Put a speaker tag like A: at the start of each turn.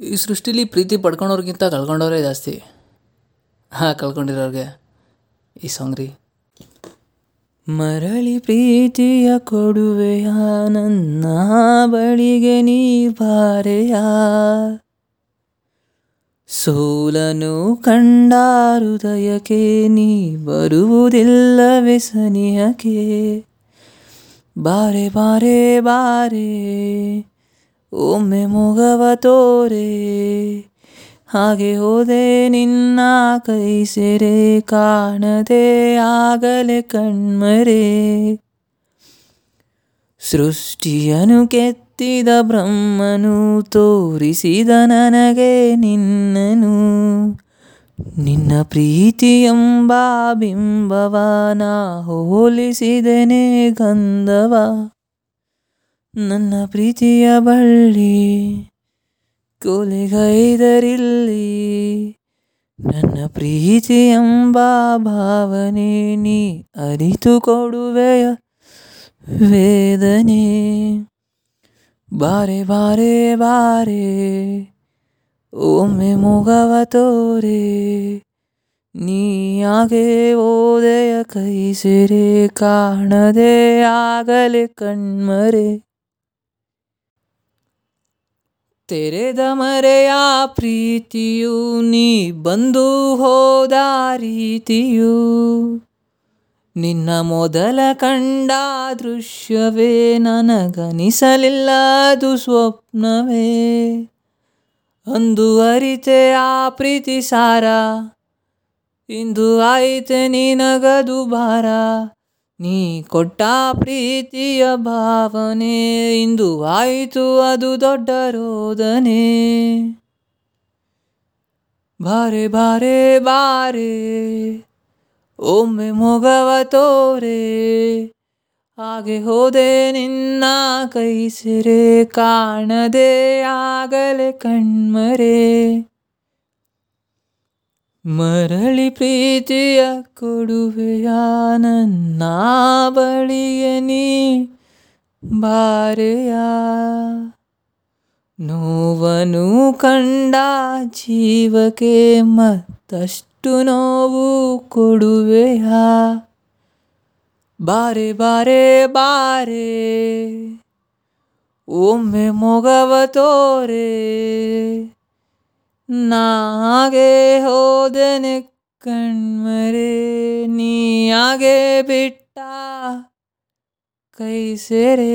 A: ಈ ಸೃಷ್ಟಿಲಿ ಪ್ರೀತಿ ಪಡ್ಕೊಂಡವ್ರಿಗಿಂತ ಕಳ್ಕೊಂಡವರೇ ಜಾಸ್ತಿ. ಹಾಂ, ಕಳ್ಕೊಂಡಿರೋರಿಗೆ. ಈ ಸಾಂಗ್ ರೀ. ಮರಳಿ ಪ್ರೀತಿಯ ಕೊಡುವೆಯ ನನ್ನ ಬಳಿಗೆ ನೀ ಬಾರೆಯ. ಸೋಲನು ಕಂಡ ಹೃದಯಕ್ಕೆ ನೀ ಬರುವುದಿಲ್ಲವೇ ಸನಿಹಕ್ಕೆ. ಬಾರೆ ಬಾರೆ ಬಾರೆ. ಒಮ್ಮೆ ಮುಗವ ತೋರೆ, ಹಾಗೆ ಹೋದೆ ನಿನ್ನ ಕೈ ಸೆರೆ, ಕಾಣದೆ ಆಗಲೇ ಕಣ್ಮರೆ. ಸೃಷ್ಟಿಯನು ಕೆತ್ತಿದ ಬ್ರಹ್ಮನು, ತೋರಿಸಿದ ನನಗೆ ನಿನ್ನನು. ನಿನ್ನ ಪ್ರೀತಿ ಎಂಬ ನಾ ಹೋಲಿಸಿದೆನೆ ಗಂಧವ. ನನ್ನ ಪ್ರೀತಿಯ ಬಳ್ಳಿ, ಕೊಲೆಗೈದರಿಲ್ಲಿ. ನನ್ನ ಪ್ರೀತಿ ಎಂಬ ಭಾವನೆ ನೀ ಅರಿತು ಕೊಡುವೆಯ ವೇದನೆ. ಬಾರೆ ಬಾರೆ ಬಾರೆ, ಒಮ್ಮೆ ಮುಗವ ತೋರೆ ನೀಯಾಗೆ ಓದೆಯ ಕೈ ಸೆರೆ ಕಾಣದೆ ಆಗಲೇ ಕಣ್ಮರೆ. ತೆರೆದ ಮರೆಯ ಪ್ರೀತಿಯು ನೀ ಬಂದು ಹೋದ ರೀತಿಯು. ನಿನ್ನ ಮೊದಲ ಕಂಡ ದೃಶ್ಯವೇ ನನಗನಿಸಲಿಲ್ಲದು ಸ್ವಪ್ನವೇ. ಅಂದು ಅರಿತೆ ಆ ಪ್ರೀತಿ ಸಾರ, ಇಂದು ಆಯಿತೆ ನಿನಗದು ಭಾರ. ನೀ ಕೊಟ್ಟ ಪ್ರೀತಿಯ ಭಾವನೆ ಇಂದು ಆಯಿತು, ಅದು ದೊಡ್ಡ ರೋದನೆ. ಬಾರೆ ಬಾರೆ ಬಾರೆ, ಒಮ್ಮೆ ಮೊಗವ ತೋರೆ, ಹಾಗೆ ಹೋದೆ ನಿನ್ನ ಕೈ ಸೆರೆ, ಕಾಣದೆ ಆಗಲೇ ಕಣ್ಮರೆ. ಮರಳಿ ಪ್ರೀತಿಯ ಕೊಡುವೆಯ ನನ್ನ ಬಳಿಗೆ ನೀ ಬಾರೆಯ. ನೋವನು ಕಂಡ ಜೀವಕ್ಕೆ ಮತ್ತಷ್ಟು ನೋವು ಕೊಡುವೆಯ. ಬಾರೆ ಬಾರೆ ಬಾರೆ, ಒಮ್ಮೆ ಮೊಗವ ತೋರೆ. ನಾಗೆ ಹೋದನೆ ಕಣ್ಮರೆ ನೀಯಾಗೆ ಬಿಟ್ಟ ಕೈ ಸೆರೆ.